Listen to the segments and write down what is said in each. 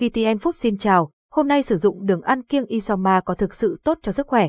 VTN Food xin chào, hôm nay sử dụng đường ăn kiêng Isoma có thực sự tốt cho sức khỏe.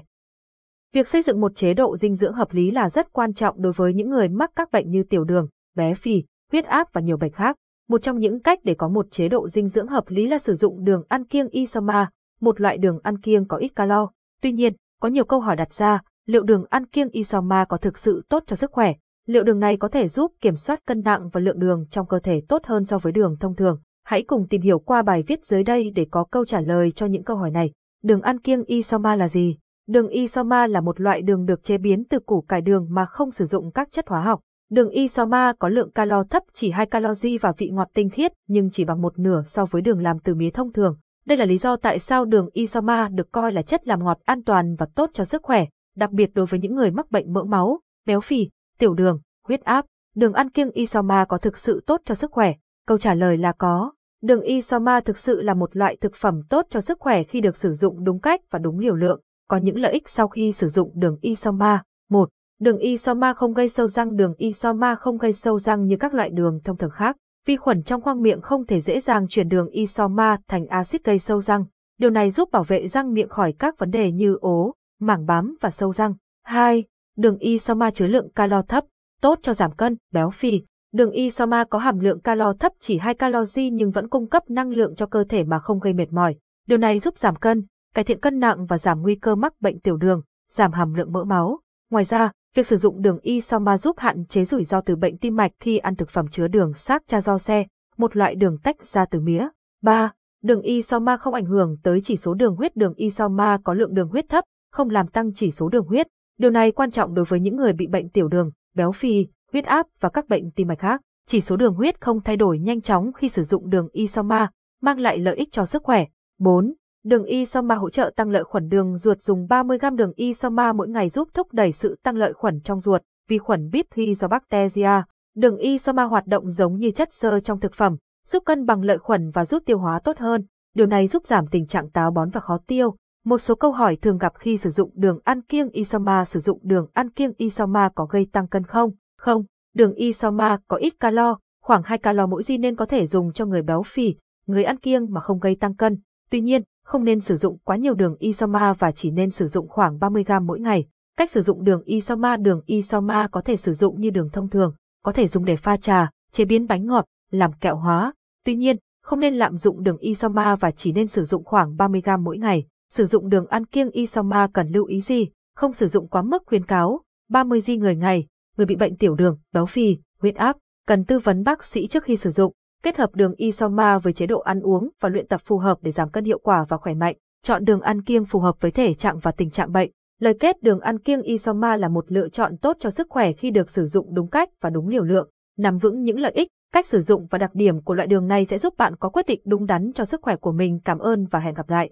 Việc xây dựng một chế độ dinh dưỡng hợp lý là rất quan trọng đối với những người mắc các bệnh như tiểu đường, bé phì, huyết áp và nhiều bệnh khác. Một trong những cách để có một chế độ dinh dưỡng hợp lý là sử dụng đường ăn kiêng Isoma, một loại đường ăn kiêng có ít calo. Tuy nhiên, có nhiều câu hỏi đặt ra, liệu đường ăn kiêng Isoma có thực sự tốt cho sức khỏe? Liệu đường này có thể giúp kiểm soát cân nặng và lượng đường trong cơ thể tốt hơn so với đường thông thường? Hãy cùng tìm hiểu qua bài viết dưới đây để có câu trả lời cho những câu hỏi này. Đường ăn kiêng Isoma là gì? Đường Isoma là một loại đường được chế biến từ củ cải đường mà không sử dụng các chất hóa học. Đường Isoma có lượng calo thấp chỉ 2 calori và vị ngọt tinh khiết nhưng chỉ bằng một nửa so với đường làm từ mía thông thường. Đây là lý do tại sao đường Isoma được coi là chất làm ngọt an toàn và tốt cho sức khỏe, đặc biệt đối với những người mắc bệnh mỡ máu, béo phì, tiểu đường, huyết áp. Đường ăn kiêng Isoma có thực sự tốt cho sức khỏe? Câu trả lời là có. Đường Isoma thực sự là một loại thực phẩm tốt cho sức khỏe khi được sử dụng đúng cách và đúng liều lượng. Có những lợi ích sau khi sử dụng đường Isoma. 1. Đường Isoma không gây sâu răng Đường Isoma không gây sâu răng như các loại đường thông thường khác. Vi khuẩn trong khoang miệng không thể dễ dàng chuyển đường Isoma thành axit gây sâu răng. Điều này giúp bảo vệ răng miệng khỏi các vấn đề như ố, mảng bám và sâu răng. 2. Đường Isoma chứa lượng calo thấp, tốt cho giảm cân, béo phì. Đường Isoma có hàm lượng calo thấp chỉ 2 calori nhưng vẫn cung cấp năng lượng cho cơ thể mà không gây mệt mỏi. Điều này giúp giảm cân, cải thiện cân nặng và giảm nguy cơ mắc bệnh tiểu đường, giảm hàm lượng mỡ máu. Ngoài ra, việc sử dụng đường Isoma giúp hạn chế rủi ro từ bệnh tim mạch khi ăn thực phẩm chứa đường xác cha do xe, một loại đường tách ra từ mía. 3. Đường Isoma không ảnh hưởng tới chỉ số đường huyết. Đường Isoma có lượng đường huyết thấp, không làm tăng chỉ số đường huyết. Điều này quan trọng đối với những người bị bệnh tiểu đường, béo phì, huyết áp và các bệnh tim mạch khác. Chỉ số đường huyết không thay đổi nhanh chóng khi sử dụng đường Isoma, mang lại lợi ích cho sức khỏe. 4. Đường Isoma hỗ trợ tăng lợi khuẩn đường ruột dùng 30g đường Isoma mỗi ngày giúp thúc đẩy sự tăng lợi khuẩn trong ruột, vi khuẩn Bifidobacteria. Đường Isoma hoạt động giống như chất xơ trong thực phẩm, giúp cân bằng lợi khuẩn và giúp tiêu hóa tốt hơn. Điều này giúp giảm tình trạng táo bón và khó tiêu. Một số câu hỏi thường gặp khi sử dụng đường ăn kiêng Isoma sử dụng đường ăn kiêng Isoma có gây tăng cân không? Không, đường Isoma có ít calo, khoảng 2 calo mỗi di nên có thể dùng cho người béo phì, người ăn kiêng mà không gây tăng cân. Tuy nhiên, không nên sử dụng quá nhiều đường Isoma và chỉ nên sử dụng khoảng 30 gram mỗi ngày. Cách sử dụng đường Isoma Đường Isoma có thể sử dụng như đường thông thường, có thể dùng để pha trà, chế biến bánh ngọt, làm kẹo hóa. Tuy nhiên, không nên lạm dụng đường Isoma và chỉ nên sử dụng khoảng 30 gram mỗi ngày. Sử dụng đường ăn kiêng Isoma cần lưu ý gì? Không sử dụng quá mức khuyến cáo. 30 g người ngày, người bị bệnh tiểu đường, béo phì, huyết áp, cần tư vấn bác sĩ trước khi sử dụng. Kết hợp đường Isoma với chế độ ăn uống và luyện tập phù hợp để giảm cân hiệu quả và khỏe mạnh. Chọn đường ăn kiêng phù hợp với thể trạng và tình trạng bệnh. Lời kết đường ăn kiêng Isoma là một lựa chọn tốt cho sức khỏe khi được sử dụng đúng cách và đúng liều lượng. Nắm vững những lợi ích, cách sử dụng và đặc điểm của loại đường này sẽ giúp bạn có quyết định đúng đắn cho sức khỏe của mình. Cảm ơn và hẹn gặp lại.